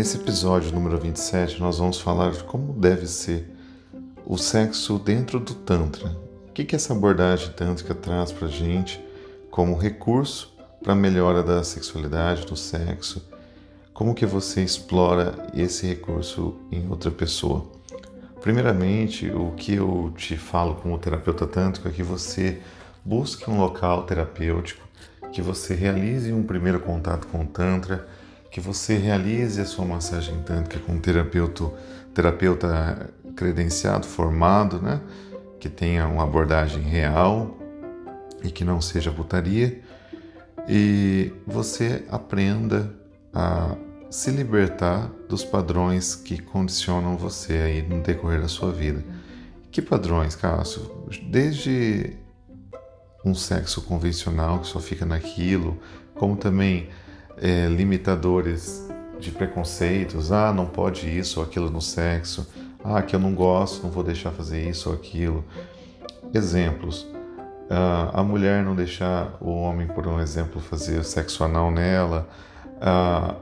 Nesse episódio número 27, nós vamos falar de como deve ser o sexo dentro do Tantra. O que, que essa abordagem tântrica traz para gente como recurso para a melhora da sexualidade, do sexo? Como que você explora esse recurso em outra pessoa? Primeiramente, o que eu te falo como terapeuta tântrico é que você busque um local terapêutico, que você realize um primeiro contato com o Tantra, que você realize a sua massagem tântrica com um terapeuta, terapeuta credenciado, formado, né? que tenha uma abordagem real e que não seja putaria, e você aprenda a se libertar dos padrões que condicionam você aí no decorrer da sua vida. Que padrões, Cássio? Desde um sexo convencional que só fica naquilo, como também é, limitadores de preconceitos. Ah, não pode isso ou aquilo no sexo. Ah, que eu não gosto, não vou deixar fazer isso ou aquilo. Exemplos. Ah, a mulher não deixar o homem, por um exemplo, fazer sexo anal nela. Ah,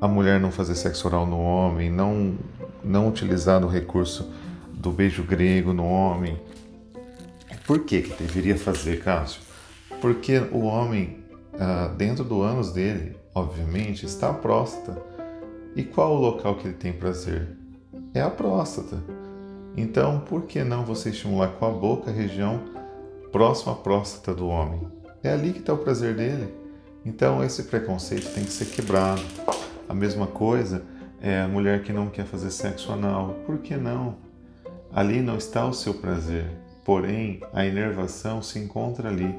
a mulher não fazer sexo oral no homem. Não, não utilizar o recurso do beijo grego no homem. Por que, que deveria fazer, Cássio? Porque o homem, ah, dentro do ânus dele, obviamente, está a próstata. E qual o local que ele tem prazer? É a próstata. Então, por que não você estimular com a boca a região próxima à próstata do homem? É ali que está o prazer dele. Então, esse preconceito tem que ser quebrado. A mesma coisa é a mulher que não quer fazer sexo anal. Por que não? Ali não está o seu prazer, porém a inervação se encontra ali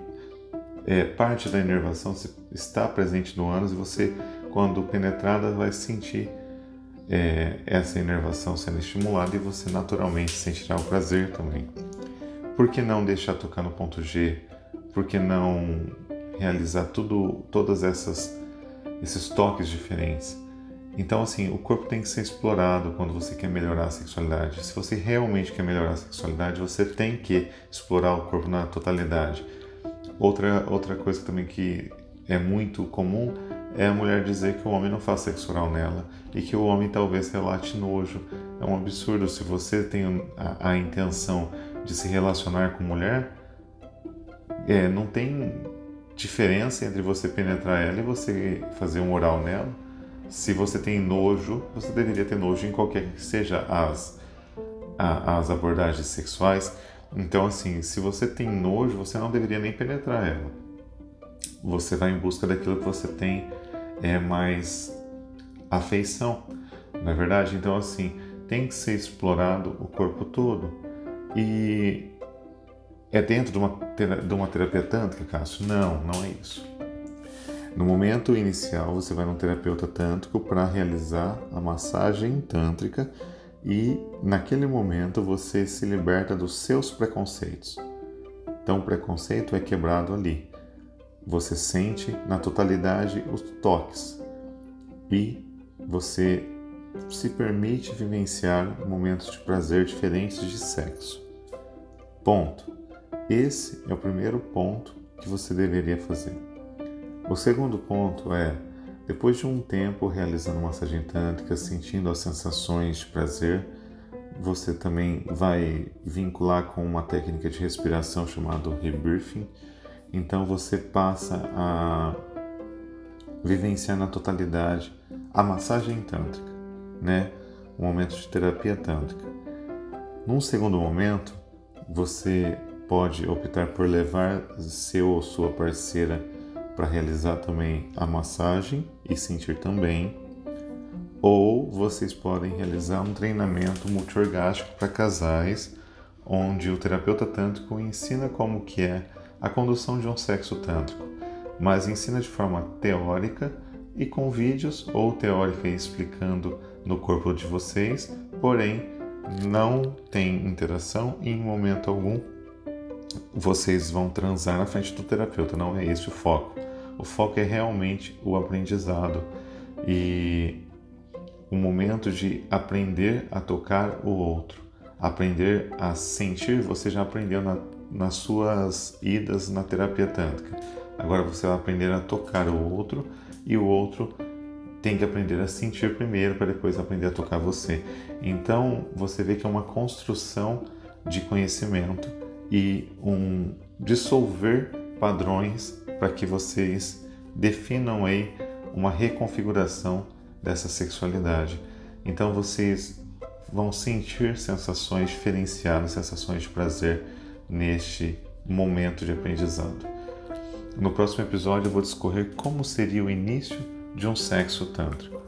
é, parte da inervação está presente no ânus e você, quando penetrada, vai sentir é, essa inervação sendo estimulada e você naturalmente sentirá o prazer também. Por que não deixar tocar no ponto G? Por que não realizar tudo, todas essas esses toques diferentes? Então, assim, o corpo tem que ser explorado quando você quer melhorar a sexualidade. Se você realmente quer melhorar a sexualidade, você tem que explorar o corpo na totalidade. Outra, outra coisa também que é muito comum é a mulher dizer que o homem não faz sexo oral nela e que o homem talvez relate nojo. É um absurdo. Se você tem a, a intenção de se relacionar com mulher, é, não tem diferença entre você penetrar ela e você fazer um oral nela. Se você tem nojo, você deveria ter nojo em qualquer que seja as, a, as abordagens sexuais. Então, assim, se você tem nojo, você não deveria nem penetrar ela. Você vai em busca daquilo que você tem é, mais afeição, não é verdade? Então, assim, tem que ser explorado o corpo todo. E é dentro de uma, de uma terapia tântrica, Cássio? Não, não é isso. No momento inicial, você vai num terapeuta tântrico para realizar a massagem tântrica e naquele momento você se liberta dos seus preconceitos. Então o preconceito é quebrado ali. Você sente na totalidade os toques e você se permite vivenciar momentos de prazer diferentes de sexo. Ponto. Esse é o primeiro ponto que você deveria fazer. O segundo ponto é depois de um tempo realizando massagem tântrica, sentindo as sensações de prazer, você também vai vincular com uma técnica de respiração chamada rebirthing. Então você passa a vivenciar na totalidade a massagem tântrica, né? Um momento de terapia tântrica. Num segundo momento, você pode optar por levar seu ou sua parceira para realizar também a massagem e sentir também. Ou vocês podem realizar um treinamento multiorgástico para casais, onde o terapeuta tântrico ensina como que é a condução de um sexo tântrico, mas ensina de forma teórica e com vídeos ou teórica explicando no corpo de vocês, porém não tem interação e em momento algum vocês vão transar na frente do terapeuta, não é esse o foco. O foco é realmente o aprendizado e o momento de aprender a tocar o outro, aprender a sentir. Você já aprendeu na, nas suas idas na terapia tântrica. Agora você vai aprender a tocar o outro e o outro tem que aprender a sentir primeiro para depois aprender a tocar você. Então você vê que é uma construção de conhecimento e um dissolver padrões para que vocês definam aí uma reconfiguração dessa sexualidade. Então vocês vão sentir sensações diferenciadas, sensações de prazer neste momento de aprendizado. No próximo episódio eu vou discorrer como seria o início de um sexo tântrico.